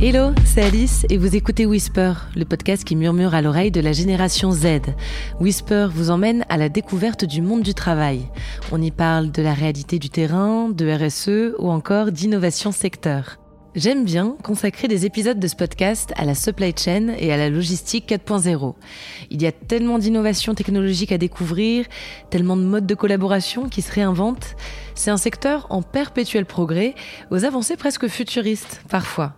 Hello, c'est Alice et vous écoutez Whisper, le podcast qui murmure à l'oreille de la génération Z. Whisper vous emmène à la découverte du monde du travail. On y parle de la réalité du terrain, de RSE ou encore d'innovation secteur. J'aime bien consacrer des épisodes de ce podcast à la supply chain et à la logistique 4.0. Il y a tellement d'innovations technologiques à découvrir, tellement de modes de collaboration qui se réinventent. C'est un secteur en perpétuel progrès, aux avancées presque futuristes parfois.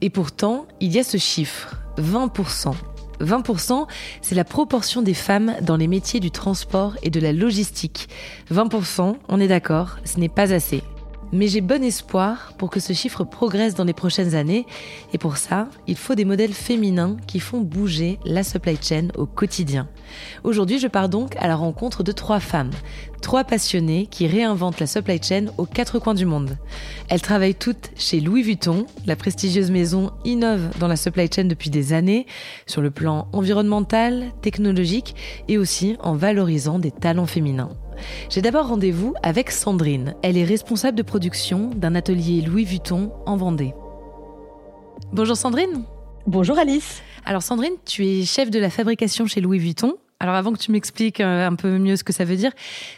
Et pourtant, il y a ce chiffre, 20%. 20%, c'est la proportion des femmes dans les métiers du transport et de la logistique. 20%, on est d'accord, ce n'est pas assez. Mais j'ai bon espoir pour que ce chiffre progresse dans les prochaines années et pour ça, il faut des modèles féminins qui font bouger la supply chain au quotidien. Aujourd'hui, je pars donc à la rencontre de trois femmes, trois passionnées qui réinventent la supply chain aux quatre coins du monde. Elles travaillent toutes chez Louis Vuitton, la prestigieuse maison innove dans la supply chain depuis des années, sur le plan environnemental, technologique et aussi en valorisant des talents féminins. J'ai d'abord rendez-vous avec Sandrine. Elle est responsable de production d'un atelier Louis Vuitton en Vendée. Bonjour Sandrine. Bonjour Alice. Alors Sandrine, tu es chef de la fabrication chez Louis Vuitton. Alors avant que tu m'expliques euh, un peu mieux ce que ça veut dire,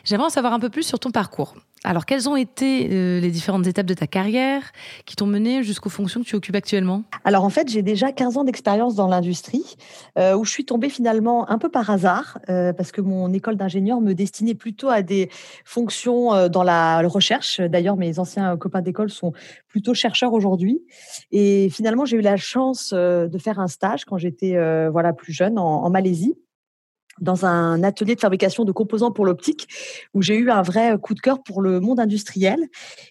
j'aimerais en savoir un peu plus sur ton parcours. Alors quelles ont été euh, les différentes étapes de ta carrière qui t'ont mené jusqu'aux fonctions que tu occupes actuellement? Alors en fait, j'ai déjà 15 ans d'expérience dans l'industrie euh, où je suis tombée finalement un peu par hasard parce que mon école d'ingénieur me destinait plutôt à des fonctions dans la recherche. D'ailleurs, mes anciens copains d'école sont plutôt chercheurs aujourd'hui. Et finalement, j'ai eu la chance de faire un stage quand j'étais voilà plus jeune en Malaisie dans un atelier de fabrication de composants pour l'optique où j'ai eu un vrai coup de cœur pour le monde industriel.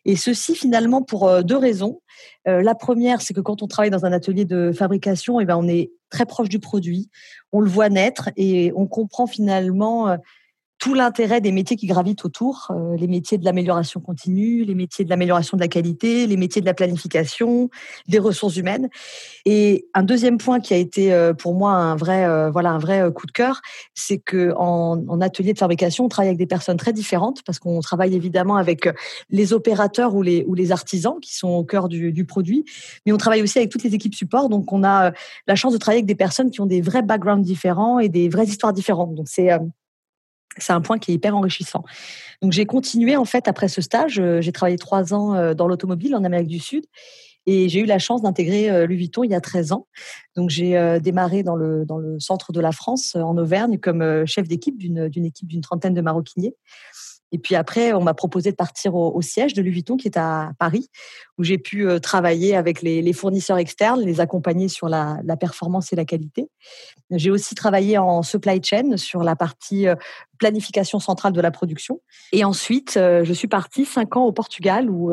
Et ceci finalement pour euh, deux raisons. Euh, la première, c'est que quand on travaille dans un atelier de fabrication, eh ben, on est très proche du produit, on le voit naître et on comprend finalement euh, tout l'intérêt des métiers qui gravitent autour, euh, les métiers de l'amélioration continue, les métiers de l'amélioration de la qualité, les métiers de la planification, des ressources humaines. Et un deuxième point qui a été euh, pour moi un vrai, euh, voilà, un vrai coup de cœur, c'est que en, en, atelier de fabrication, on travaille avec des personnes très différentes parce qu'on travaille évidemment avec les opérateurs ou les, ou les artisans qui sont au cœur du, du produit, mais on travaille aussi avec toutes les équipes support. Donc on a la chance de travailler avec des personnes qui ont des vrais backgrounds différents et des vraies histoires différentes. Donc c'est c'est un point qui est hyper enrichissant. Donc j'ai continué en fait après ce stage. Euh, j'ai travaillé trois ans euh, dans l'automobile en Amérique du Sud et j'ai eu la chance d'intégrer euh, Louis Vuitton il y a 13 ans. Donc j'ai démarré dans le, dans le centre de la France en Auvergne comme chef d'équipe d'une équipe d'une trentaine de maroquiniers. Et puis après, on m'a proposé de partir au, siège de Louis Vuitton qui est à Paris, où j'ai pu euh, travailler avec les, fournisseurs externes, les accompagner sur la, performance et la qualité. J'ai aussi travaillé en supply chain sur la partie euh, planification centrale de la production. Et ensuite, euh, je suis partie cinq ans au Portugal où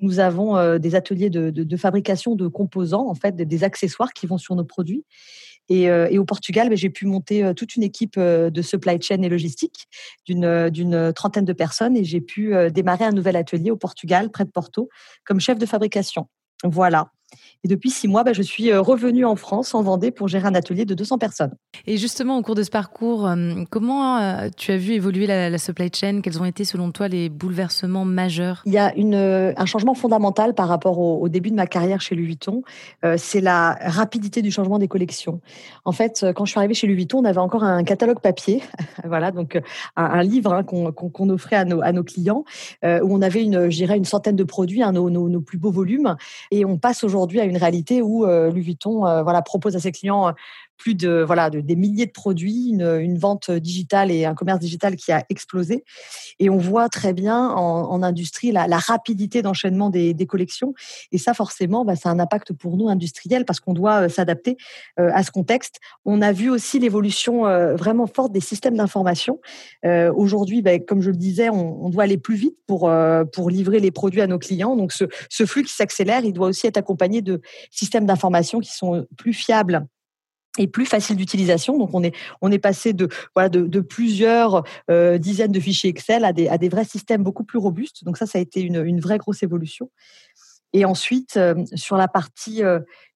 nous avons des ateliers de, de, fabrication de composants, en fait, des accessoires qui vont sur nos produits. Euh, et, au Portugal, ben, j'ai pu monter euh, toute une équipe euh, de supply chain et logistique d'une trentaine de personnes et j'ai pu démarrer un nouvel atelier au Portugal, près de Porto, comme chef de fabrication. Voilà. Et depuis six mois, bah, je suis euh, revenue en France, en Vendée, pour gérer un atelier de 200 personnes. Et justement, au cours de ce parcours, euh, comment euh, tu as vu évoluer la, supply chain? Quels ont été, selon toi, les bouleversements majeurs? Il y a une, un changement fondamental par rapport au, début de ma carrière chez Louis Vuitton. c'est la rapidité du changement des collections. En fait, quand je suis arrivée chez Louis Vuitton, on avait encore un catalogue papier, voilà, donc un, livre hein, qu'on offrait à nos, à nos clients, où on avait une, une centaine de produits, hein, nos, nos, nos plus beaux volumes. Et on passe aujourd'hui à une réalité où euh, Louis Vuitton euh, propose à ses clients euh, plus de voilà de, des milliers de produits, une, vente digitale et un commerce digital qui a explosé. Et on voit très bien en, industrie la, rapidité d'enchaînement des, collections. Et ça, forcément, bah, c'est un impact pour nous industriels parce qu'on doit s'adapter à ce contexte. On a vu aussi l'évolution vraiment forte des systèmes d'information. Aujourd'hui, bah, comme je le disais, on, doit aller plus vite pour pour livrer les produits à nos clients. Donc ce, ce flux qui s'accélère, il doit aussi être accompagné de systèmes d'information qui sont plus fiables et plus facile d'utilisation. Donc on est passé de plusieurs euh, dizaines de fichiers Excel à des vrais systèmes beaucoup plus robustes. Donc ça ça a été une vraie grosse évolution. Et ensuite, sur la partie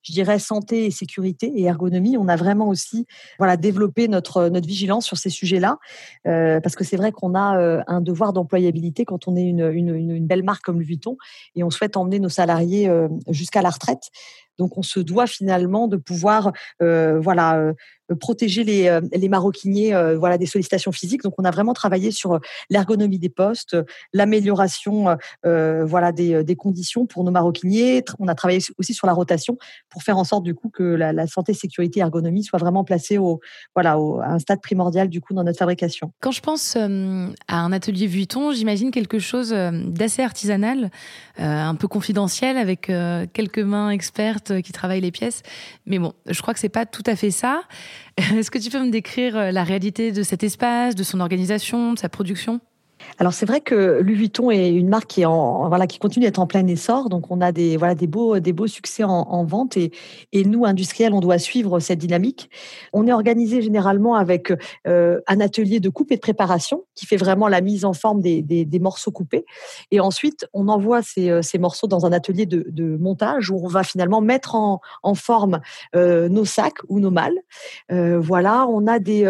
je dirais santé et sécurité et ergonomie. On a vraiment aussi voilà développé notre notre vigilance sur ces sujets-là euh, parce que c'est vrai qu'on a euh, un devoir d'employabilité quand on est une, une, une, belle marque comme Louis Vuitton et on souhaite emmener nos salariés euh, jusqu'à la retraite. Donc on se doit finalement de pouvoir euh, voilà euh, protéger les, euh, les maroquiniers voilà des sollicitations physiques. Donc on a vraiment travaillé sur l'ergonomie des postes, l'amélioration voilà des, des, conditions pour nos maroquiniers. On a travaillé aussi sur la rotation pour faire en sorte du coup que la, santé, sécurité, ergonomie soient vraiment placées au voilà au, à un stade primordial du coup dans notre fabrication. Quand je pense à un atelier Vuitton, j'imagine quelque chose d'assez artisanal, un peu confidentiel avec quelques mains expertes euh, qui travaillent les pièces. Mais bon, je crois que c'est pas tout à fait ça. Est-ce que tu peux me décrire euh, la réalité de cet espace, de son organisation, de sa production? Alors c'est vrai que Louis Vuitton est une marque qui est en voilà qui continue d'être en plein essor, donc on a des voilà des beaux des beaux succès en, vente et et nous industriels on doit suivre cette dynamique. On est organisé généralement avec euh, un atelier de coupe et de préparation qui fait vraiment la mise en forme des, des, morceaux coupés et ensuite on envoie ces, euh, ces morceaux dans un atelier de, de, montage où on va finalement mettre en, en forme euh, nos sacs ou nos malles. voilà, on a des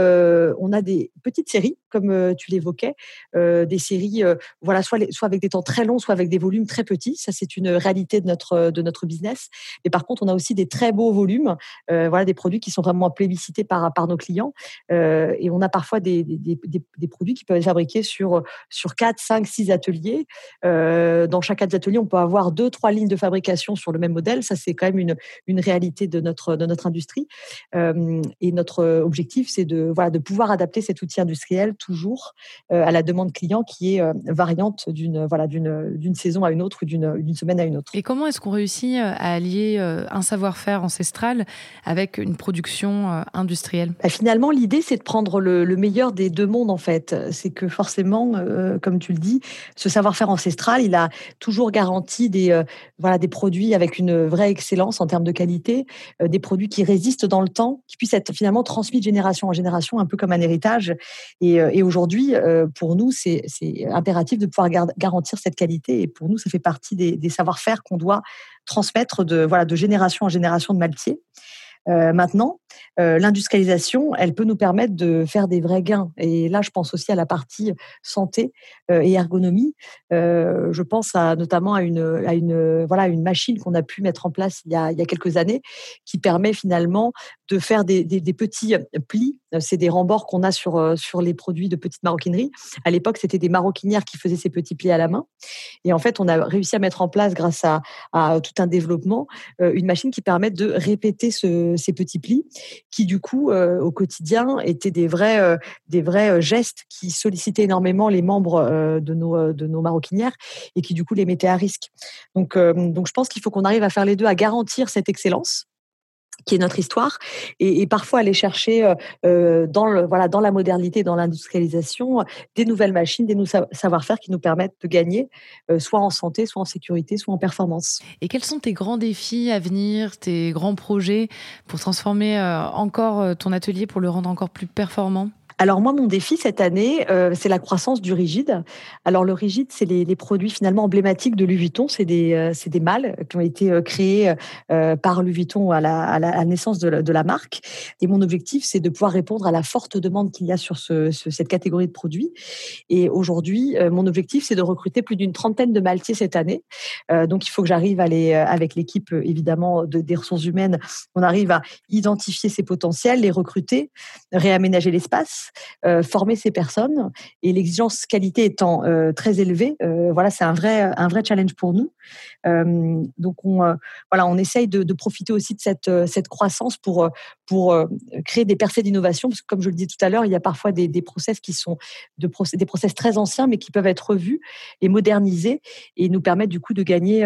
on a des petites séries comme tu l'évoquais des séries, euh, voilà, soit, soit avec des temps très longs, soit avec des volumes très petits. Ça, c'est une réalité de notre de notre business. Mais par contre, on a aussi des très beaux volumes, euh, voilà, des produits qui sont vraiment plébiscités par par nos clients. Euh, et on a parfois des, des, des, produits qui peuvent être fabriqués sur sur 4, 5, 6 ateliers. dans chacun des ateliers, on peut avoir deux, trois lignes de fabrication sur le même modèle. Ça, c'est quand même une une réalité de notre de notre industrie. et notre objectif, c'est de voilà de pouvoir adapter cet outil industriel toujours à la demande client qui est euh, variante d'une voilà d'une saison à une autre ou d'une semaine à une autre. Et comment est-ce qu'on réussit euh, à allier euh, un savoir-faire ancestral avec une production industrielle? Bah, Finalement, l'idée c'est de prendre le, meilleur des deux mondes en fait. C'est que forcément, comme tu le dis, ce savoir-faire ancestral, il a toujours garanti des voilà des produits avec une vraie excellence en termes de qualité, des produits qui résistent dans le temps, qui puissent être finalement transmis de génération en génération, un peu comme un héritage. Et, et aujourd'hui, pour nous, c'est impératif de pouvoir garantir cette qualité. Et pour nous, ça fait partie des, savoir-faire qu'on doit transmettre de, voilà, de génération en génération de maltiers. Euh, maintenant, euh, l'industrialisation, elle peut nous permettre de faire des vrais gains. Et là, je pense aussi à la partie santé euh, et ergonomie. je pense à, notamment à une, à voilà, une machine qu'on a pu mettre en place il y a, quelques années, qui permet finalement de faire des, petits plis c'est des rembords qu'on a sur, sur les produits de petite maroquinerie. À l'époque, c'était des maroquinières qui faisaient ces petits plis à la main. Et en fait, on a réussi à mettre en place, grâce à, tout un développement, une machine qui permet de répéter ces petits plis, qui du coup, au quotidien, étaient des vrais, des vrais gestes qui sollicitaient énormément les membres de, nos, de nos maroquinières et qui du coup les mettaient à risque. Donc, donc je pense qu'il faut qu'on arrive à faire les deux, à garantir cette excellence qui est notre histoire, et, parfois aller chercher euh, euh, dans le voilà dans la modernité, dans l'industrialisation, des nouvelles machines, des nouveaux savoir-faire qui nous permettent de gagner, euh, soit en santé, soit en sécurité, soit en performance. Et quels sont tes grands défis à venir, tes grands projets pour transformer encore ton atelier, pour le rendre encore plus performant? Alors moi, mon défi cette année, euh, c'est la croissance du rigide. Alors le rigide, c'est les, produits finalement emblématiques de Louis Vuitton. C'est des, euh, c'est des mâles qui ont été euh, créés par Louis Vuitton à la, à la naissance de la, marque. Et mon objectif, c'est de pouvoir répondre à la forte demande qu'il y a sur ce, cette catégorie de produits. Et aujourd'hui, mon objectif, c'est de recruter plus d'une trentaine de maltiers cette année. donc il faut que j'arrive à les, avec l'équipe évidemment de, des ressources humaines, on arrive à identifier ces potentiels, les recruter, réaménager l'espace euh, former ces personnes et l'exigence qualité étant euh, très élevée, euh, voilà, c'est un vrai un vrai challenge pour nous. donc on voilà, on essaye de, de, profiter aussi de cette cette croissance pour pour créer des percées d'innovation parce que comme je le disais tout à l'heure, il y a parfois des, des process qui sont de des process très anciens mais qui peuvent être revus et modernisés et nous permettre du coup de gagner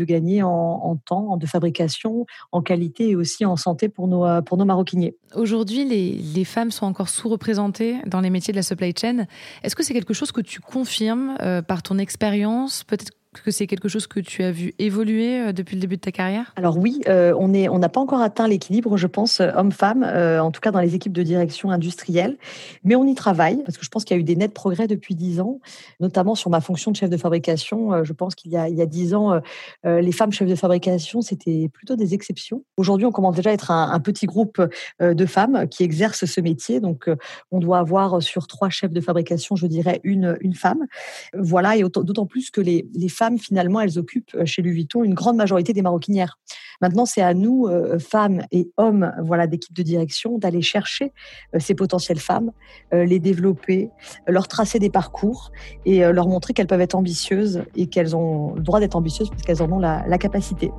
de gagner en, en temps de fabrication, en qualité et aussi en santé pour nos pour nos maroquiniers. Aujourd'hui, les, les femmes sont encore sous-représentées dans les métiers de la supply chain. Est-ce que c'est quelque chose que tu confirmes euh, par ton expérience? Peut-être que c'est quelque chose que tu as vu évoluer euh, depuis le début de ta carrière? Alors oui, euh, on n'a pas encore atteint l'équilibre, je pense, euh, homme-femme, en tout cas dans les équipes de direction industrielle, mais on y travaille parce que je pense qu'il y a eu des nets progrès depuis dix ans, notamment sur ma fonction de chef de fabrication. je pense qu'il y a dix ans, les femmes chefs de fabrication c'était plutôt des exceptions. Aujourd'hui, on commence déjà à être un, petit groupe de femmes qui exercent ce métier, donc on doit avoir sur trois chefs de fabrication, je dirais une une femme. Voilà, et d'autant plus que les, les femmes finalement, elles occupent euh, chez Louis Vuitton une grande majorité des maroquinières. Maintenant, c'est à nous, euh, femmes et hommes, voilà, d'équipe de direction, d'aller chercher euh, ces potentielles femmes, les développer, leur tracer des parcours et leur montrer qu'elles peuvent être ambitieuses et qu'elles ont le droit d'être ambitieuses parce qu'elles en ont la, la capacité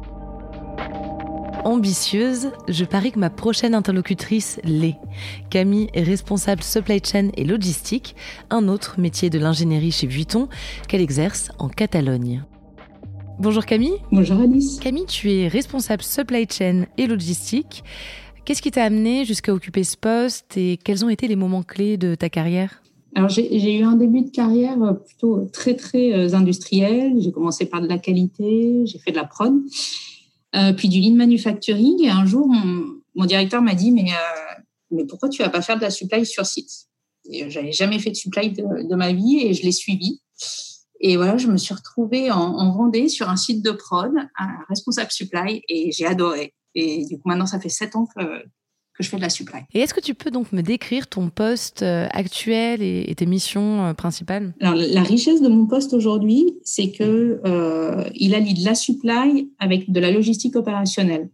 ambitieuse, je parie que ma prochaine interlocutrice l'est. Camille est responsable supply chain et logistique, un autre métier de l'ingénierie chez Vuitton qu'elle exerce en Catalogne. Bonjour Camille. Bonjour Alice. Camille, tu es responsable supply chain et logistique. Qu'est-ce qui t'a amené jusqu'à occuper ce poste et quels ont été les moments clés de ta carrière? Alors j'ai eu un début de carrière plutôt très très euh, industriel. J'ai commencé par de la qualité, j'ai fait de la prod, euh, puis du lean manufacturing. Et un jour, mon, directeur m'a dit mais euh, mais pourquoi tu vas pas faire de la supply sur site? J'avais jamais fait de supply de, de ma vie et je l'ai suivi. Et voilà, je me suis retrouvée en, Vendée sur un site de prod, un responsable supply, et j'ai adoré. Et du coup, maintenant, ça fait sept ans que, que je fais de la supply. Et est-ce que tu peux donc me décrire ton poste euh, actuel et, tes missions euh, principales? Alors, la richesse de mon poste aujourd'hui, c'est que euh, il allie de la supply avec de la logistique opérationnelle.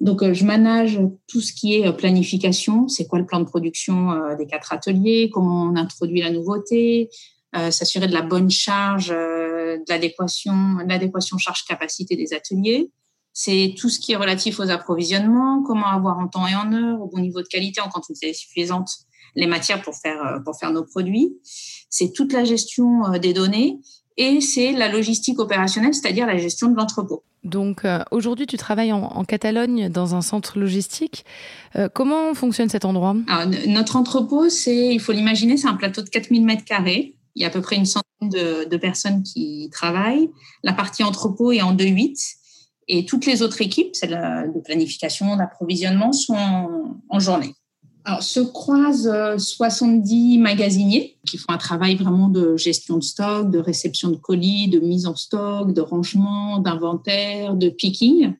Donc, euh, je manage tout ce qui est planification. C'est quoi le plan de production des quatre ateliers? Comment on introduit la nouveauté? Euh, s'assurer de la bonne charge, euh, de l'adéquation, l'adéquation charge-capacité des ateliers. C'est tout ce qui est relatif aux approvisionnements, comment avoir en temps et en heure, au bon niveau de qualité, en quantité suffisante, les matières pour faire, euh, pour faire nos produits. C'est toute la gestion des données et c'est la logistique opérationnelle, c'est-à-dire la gestion de l'entrepôt. Donc aujourd'hui, tu travailles en, Catalogne dans un centre logistique. comment fonctionne cet endroit? Notre entrepôt, c'est, il faut l'imaginer, c'est un plateau de 4000 mètres carrés il y a à peu près une centaine de, personnes qui travaillent. La partie entrepôt est en 2-8 et toutes les autres équipes, celles de planification, d'approvisionnement, sont en, journée. Alors, se croisent 70 euh, magasiniers qui font un travail vraiment de gestion de stock, de réception de colis, de mise en stock, de rangement, d'inventaire, de picking,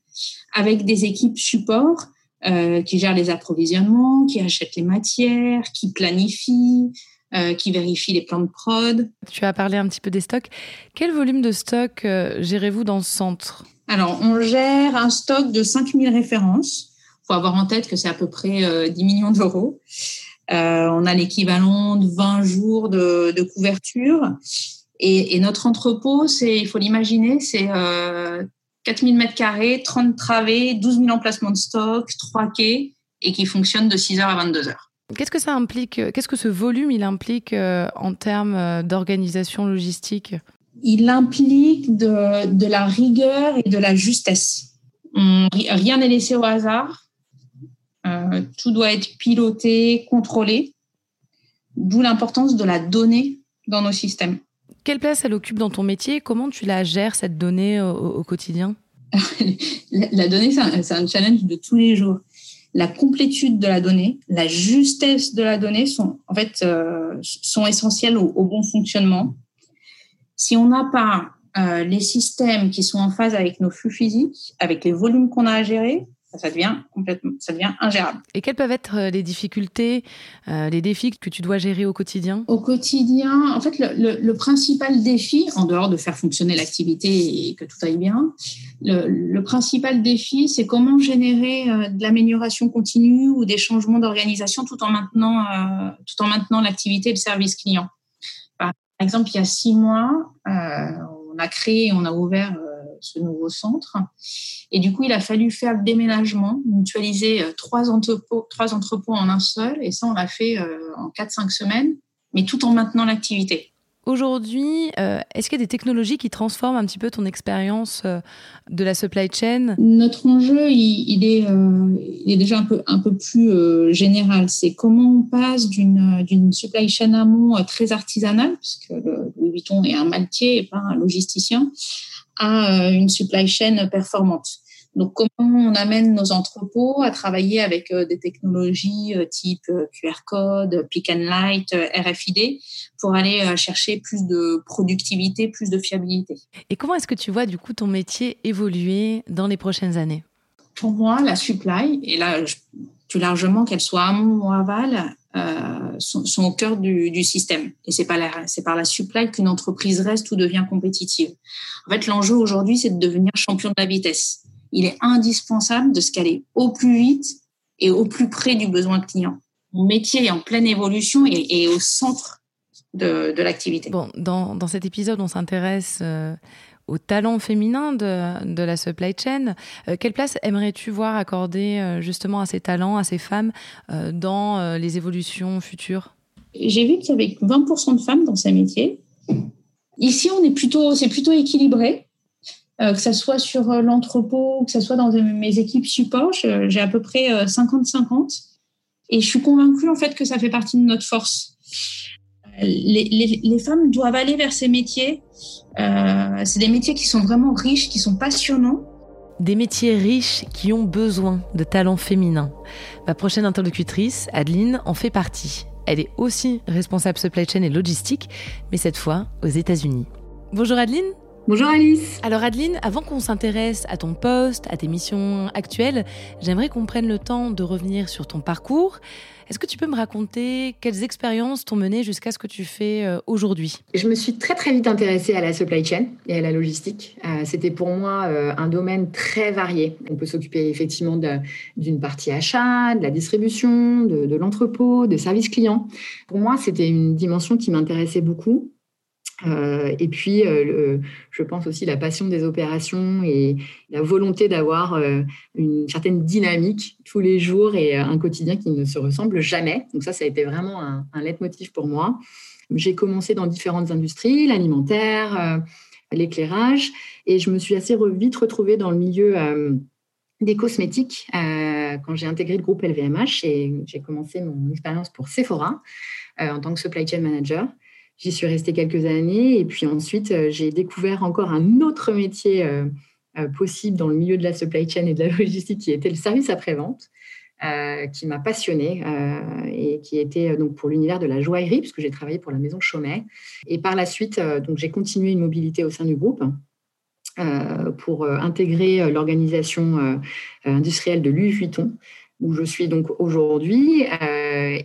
avec des équipes support euh, qui gèrent les approvisionnements, qui achètent les matières, qui planifient, euh, qui vérifie les plans de prod. Tu as parlé un petit peu des stocks. Quel volume de stock euh, gérez-vous dans ce centre? Alors, on gère un stock de 5000 références. Il faut avoir en tête que c'est à peu près 10 euh, millions d'euros. on a l'équivalent de 20 jours de, couverture. Et, notre entrepôt, c'est, il faut l'imaginer, c'est 4000 mètres carrés, 30 travées, 12 000 emplacements de stock, 3 quais et qui fonctionne de 6h à 22h. Qu'est-ce que ça implique Qu'est-ce que ce volume il implique euh, en termes euh, d'organisation logistique? Il implique de, la rigueur et de la justesse. rien n'est laissé au hasard. Euh, tout doit être piloté, contrôlé. D'où l'importance de la donnée dans nos systèmes. Quelle place elle occupe dans ton métier? Comment tu la gères, cette donnée, au, quotidien? La, donnée, c'est un, challenge de tous les jours la complétude de la donnée, la justesse de la donnée sont en fait euh, sont essentielles au, bon fonctionnement. Si on n'a pas euh, les systèmes qui sont en phase avec nos flux physiques, avec les volumes qu'on a à gérer, ça devient complètement, ça devient ingérable. Et quelles peuvent être euh, les difficultés, euh, les défis que tu dois gérer au quotidien? Au quotidien, en fait, le, principal défi, en dehors de faire fonctionner l'activité et que tout aille bien, le, principal défi, c'est comment générer euh, de l'amélioration continue ou des changements d'organisation tout en maintenant, tout en maintenant l'activité et le service client. Par exemple, il y a six mois, on a créé, on a ouvert ce nouveau centre. Et du coup, il a fallu faire le déménagement, mutualiser euh, trois entrepôts, trois entrepôts en un seul. Et ça, on l'a fait euh, en 4-5 semaines, mais tout en maintenant l'activité. Aujourd'hui, euh, est-ce qu'il y a des technologies qui transforment un petit peu ton expérience de la supply chain? Notre enjeu, il, est, il, est, déjà un peu, un peu plus général. C'est comment on passe d'une supply chain amont très artisanale, puisque le, Louis Vuitton et un maltier et pas un logisticien, à une supply chain performante. Donc, comment on amène nos entrepôts à travailler avec euh, des technologies euh, type euh, QR code, pick and light, RFID, pour aller chercher plus de productivité, plus de fiabilité? Et comment est-ce que tu vois du coup ton métier évoluer dans les prochaines années? Pour moi, la supply, et là, plus largement, qu'elle soit amont ou aval, euh, sont, sont, au cœur du, du système. Et c'est pas c'est par la supply qu'une entreprise reste ou devient compétitive. En fait, l'enjeu aujourd'hui, c'est de devenir champion de la vitesse il est indispensable de se caler au plus vite et au plus près du besoin client. Mon métier est en pleine évolution et, est au centre de, l'activité. Bon, dans, cet épisode, on s'intéresse euh, au talent féminin de, la supply chain. Euh, quelle place aimerais-tu voir accorder euh, justement à ces talents, à ces femmes dans les évolutions futures? J'ai vu qu'il y avait 20% de femmes dans ces métiers. Ici, on plutôt, c'est plutôt équilibré. Euh, que ce soit sur euh, l'entrepôt, que ce soit dans mes équipes support, j'ai à peu près 50-50. Euh, Et je suis convaincue en fait que ça fait partie de notre force. Les, femmes doivent aller vers ces métiers. c'est des métiers qui sont vraiment riches, qui sont passionnants. Des métiers riches qui ont besoin de talents féminins. Ma prochaine interlocutrice, Adeline, en fait partie. Elle est aussi responsable supply chain et logistique, mais cette fois aux États-Unis. Bonjour Adeline. Bonjour Alice. Alors Adeline, avant qu'on s'intéresse à ton poste, à tes missions actuelles, j'aimerais qu'on prenne le temps de revenir sur ton parcours. Est-ce que tu peux me raconter quelles expériences t'ont mené jusqu'à ce que tu fais euh, aujourd'hui? Je me suis très très vite intéressée à la supply chain et à la logistique. Euh, c'était pour moi euh, un domaine très varié. On peut s'occuper effectivement d'une partie achat, de la distribution, de, de l'entrepôt, des services clients. Pour moi, c'était une dimension qui m'intéressait beaucoup euh, et puis, euh, je pense aussi la passion des opérations et la volonté d'avoir euh, une certaine dynamique tous les jours et un quotidien qui ne se ressemble jamais. Donc ça, ça a été vraiment un, un leitmotiv pour moi. J'ai commencé dans différentes industries, l'alimentaire, l'éclairage, et je me suis assez vite retrouvée dans le milieu des cosmétiques quand j'ai intégré le groupe LVMH et j'ai commencé mon expérience pour Sephora en tant que supply chain manager. J'y suis restée quelques années et puis ensuite, euh, j'ai découvert encore un autre métier euh, euh, possible dans le milieu de la supply chain et de la logistique qui était le service après-vente. qui m'a passionnée et qui était donc pour l'univers de la joaillerie, puisque j'ai travaillé pour la maison Chaumet. Et par la suite, donc j'ai continué une mobilité au sein du groupe pour intégrer l'organisation industrielle de Louis Vuitton, où je suis donc aujourd'hui.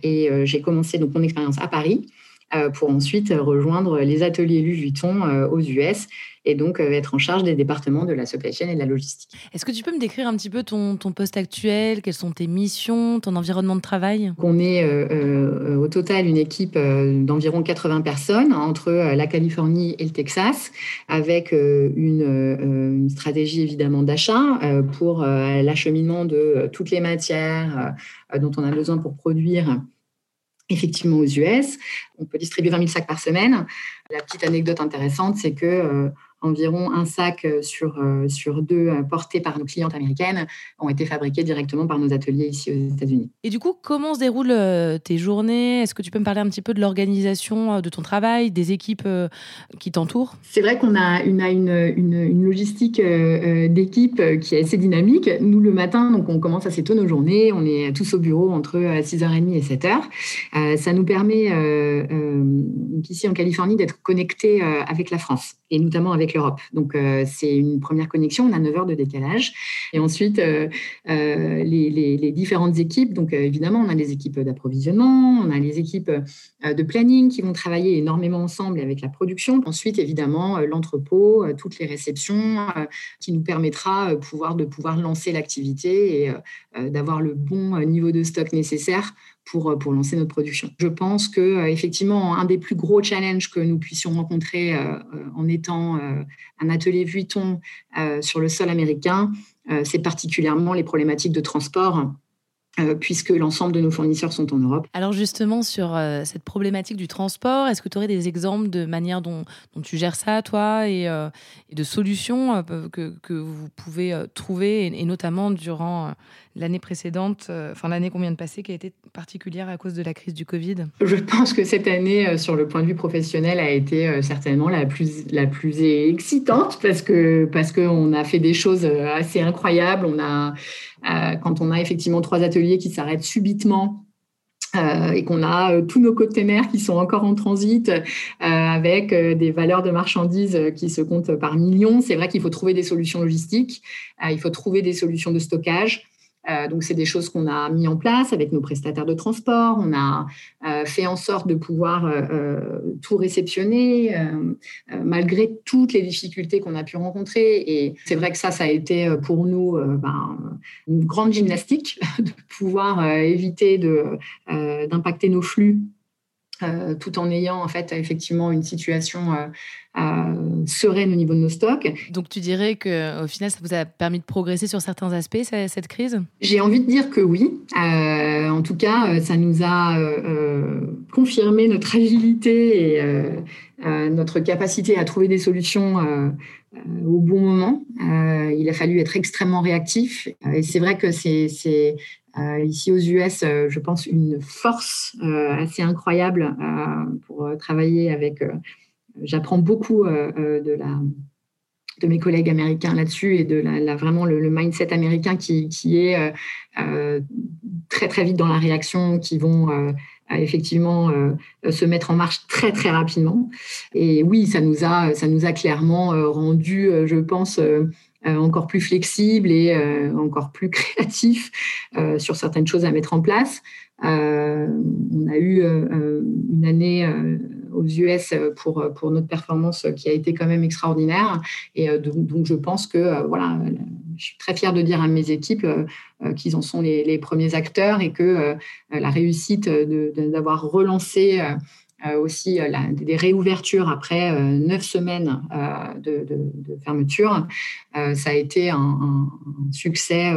et j'ai commencé donc mon expérience à Paris. Euh, pour ensuite rejoindre les ateliers Louis Vuitton euh, aux US et donc euh, être en charge des départements de la supply chain et de la logistique. Est-ce que tu peux me décrire un petit peu ton, ton poste actuel? Quelles sont tes missions, ton environnement de travail? On est au total une équipe d'environ 80 personnes entre la Californie et le Texas, avec une, une stratégie évidemment d'achat pour l'acheminement de toutes les matières dont on a besoin pour produire effectivement aux US. On peut distribuer 20 000 sacs par semaine. La petite anecdote intéressante, c'est que euh, environ un sac euh, sur, euh, sur deux euh, portés par nos clientes américaines ont été fabriqués directement par nos ateliers ici aux États-Unis. Et du coup, comment se déroulent tes journées? Est-ce que tu peux me parler un petit peu de l'organisation de ton travail, des équipes qui t'entourent? C'est vrai qu'on a, une, une, une, logistique d'équipe qui est assez dynamique. Nous, le matin, donc on commence assez tôt nos journées. On est tous au bureau entre 6h30 et 7h. Ça nous permet, ici en Californie, d'être connectés avec la France et notamment avec l'Europe. Donc, euh, c'est une première connexion. On a 9 heures de décalage. Et ensuite, euh, euh, les, différentes équipes. Donc, évidemment, on a les équipes d'approvisionnement, on a les équipes de planning qui vont travailler énormément ensemble avec la production. Ensuite, évidemment, l'entrepôt, toutes les réceptions qui nous permettra de pouvoir lancer l'activité et d'avoir le bon niveau de stock nécessaire pour, pour lancer notre production. Je pense que effectivement un des plus gros challenges que nous puissions rencontrer en étant un atelier Vuitton sur le sol américain, c'est particulièrement les problématiques de transport euh, puisque l'ensemble de nos fournisseurs sont en Europe. Alors justement, sur euh, cette problématique du transport, est-ce que tu aurais des exemples de manière dont, tu gères ça, toi, et, euh, de solutions que, que, vous pouvez trouver, et, notamment durant l'année précédente, enfin l'année qu'on vient de passer, qui a été particulière à cause de la crise du Covid? Je pense que cette année, sur le point de vue professionnel, a été certainement la plus, la plus excitante, parce que parce qu'on a fait des choses assez incroyables. On a euh, quand on a effectivement trois ateliers qui s'arrêtent subitement euh, et qu'on a euh, tous nos containers qui sont encore en transit avec des valeurs de marchandises qui se comptent par millions, c'est vrai qu'il faut trouver des solutions logistiques, il faut trouver des solutions de stockage. Euh, donc, c'est des choses qu'on a mis en place avec nos prestataires de transport. On a euh, fait en sorte de pouvoir euh, tout réceptionner malgré toutes les difficultés qu'on a pu rencontrer. Et c'est vrai que ça, ça a été pour nous ben, une grande gymnastique de pouvoir éviter d'impacter nos flux tout en ayant en fait effectivement une situation sereine au niveau de nos stocks. Donc tu dirais que au final ça vous a permis de progresser sur certains aspects cette crise? J'ai envie de dire que oui. en tout cas, ça nous a confirmé notre agilité et notre capacité à trouver des solutions. au bon moment. il a fallu être extrêmement réactif. Et c'est vrai que c'est euh, ici aux US, euh, je pense, une force euh, assez incroyable pour travailler avec. J'apprends beaucoup de la de mes collègues américains là-dessus et de vraiment le, mindset américain qui, est très très vite dans la réaction, qui vont effectivement se mettre en marche très très rapidement. Et oui, ça nous a ça nous a clairement rendu, je pense, euh, encore plus flexible et euh, encore plus créatif euh, sur certaines choses à mettre en place. on a eu une année aux US pour, pour notre performance qui a été quand même extraordinaire. Et donc, je pense que voilà, je suis très fière de dire à mes équipes qu'ils en sont les, premiers acteurs et que la réussite d'avoir relancé euh, aussi euh, des réouvertures après euh, neuf semaines de, fermeture. ça a été un, succès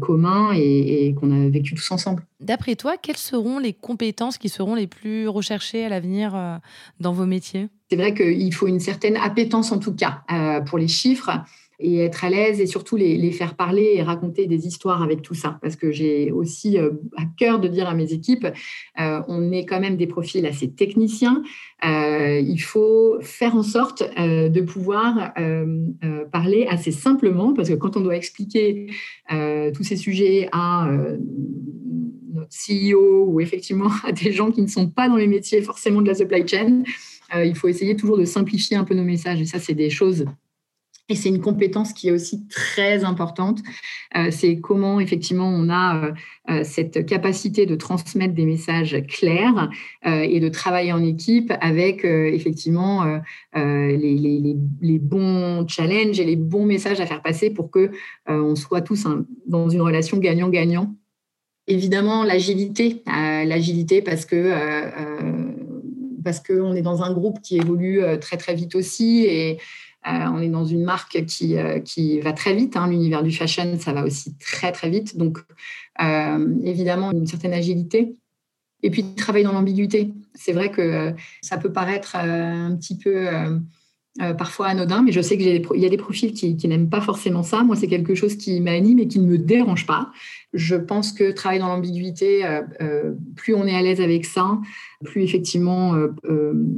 commun et, qu'on a vécu tous ensemble. D'après toi, quelles seront les compétences qui seront les plus recherchées à l'avenir dans vos métiers? C'est vrai qu'il faut une certaine appétence en tout cas pour les chiffres et être à l'aise et surtout les, faire parler et raconter des histoires avec tout ça. Parce que j'ai aussi euh, à cœur de dire à mes équipes, euh, on est quand même des profils assez techniciens. Euh, il faut faire en sorte de pouvoir parler assez simplement parce que quand on doit expliquer tous ces sujets à notre CEO ou effectivement à des gens qui ne sont pas dans les métiers forcément de la supply chain, il faut essayer toujours de simplifier un peu nos messages. Et ça, c'est des choses et c'est une compétence qui est aussi très importante. Euh, c'est comment effectivement on a euh, euh, cette capacité de transmettre des messages clairs et de travailler en équipe avec effectivement les, bons challenges et les bons messages à faire passer pour que on soit tous dans une relation gagnant-gagnant. Évidemment l'agilité, l'agilité parce que parce qu'on est dans un groupe qui évolue très très vite aussi et on est dans une marque qui, euh, qui va très vite. Hein. L'univers du fashion, ça va aussi très, très vite. Donc, euh, évidemment, une certaine agilité. Et puis, travailler dans l'ambiguïté. C'est vrai que ça peut paraître un petit peu parfois anodin, mais je sais qu'il y a des profils qui n'aiment pas forcément ça. Moi, c'est quelque chose qui m'anime et qui ne me dérange pas. Je pense que travailler dans l'ambiguïté, euh, euh, plus on est à l'aise avec ça, plus effectivement euh,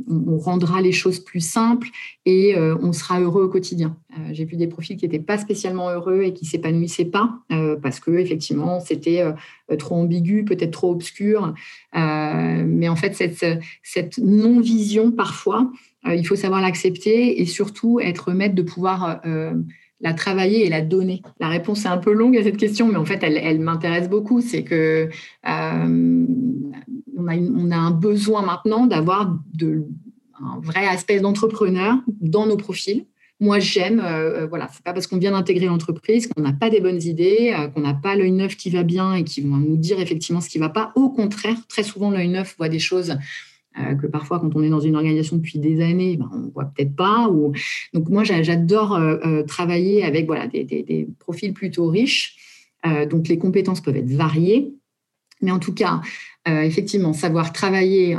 on rendra les choses plus simples et on sera heureux au quotidien. J'ai vu des profils qui n'étaient pas spécialement heureux et qui s'épanouissaient pas parce que effectivement c'était trop ambigu, peut-être trop obscur. mais en fait cette, cette non-vision parfois, il faut savoir l'accepter et surtout être maître de pouvoir la travailler et la donner La réponse est un peu longue à cette question, mais en fait, elle, m'intéresse beaucoup. C'est que euh, on, a un besoin maintenant d'avoir un vrai aspect d'entrepreneur dans nos profils. Moi, j'aime, euh, voilà, c'est pas parce qu'on vient d'intégrer l'entreprise qu'on n'a pas des bonnes idées, euh, qu'on n'a pas l'œil neuf qui va bien et qui vont nous dire effectivement ce qui va pas. Au contraire, très souvent, l'œil neuf voit des choses euh, que parfois, quand on est dans une organisation depuis des années, ben, on ne voit peut-être pas. Ou... Donc, moi, j'adore euh, euh, travailler avec voilà, des, profils plutôt riches. donc les compétences peuvent être variées. Mais en tout cas, effectivement, savoir travailler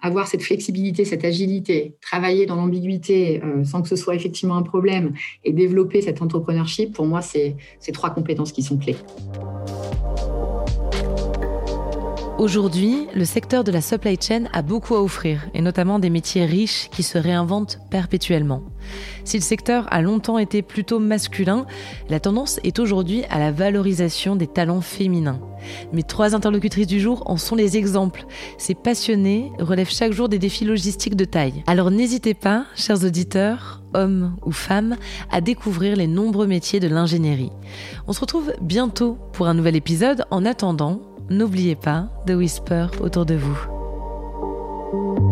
avoir cette flexibilité, cette agilité, travailler dans l'ambiguïté sans que ce soit effectivement un problème et développer cet entrepreneurship, pour moi, c'est ces trois compétences qui sont clés. Aujourd'hui, le secteur de la supply chain a beaucoup à offrir, et notamment des métiers riches qui se réinventent perpétuellement. Si le secteur a longtemps été plutôt masculin, la tendance est aujourd'hui à la valorisation des talents féminins. Mes trois interlocutrices du jour en sont les exemples. Ces passionnés relèvent chaque jour des défis logistiques de taille. Alors n'hésitez pas, chers auditeurs, hommes ou femmes, à découvrir les nombreux métiers de l'ingénierie. On se retrouve bientôt pour un nouvel épisode. En attendant, n'oubliez pas de whisper autour de vous.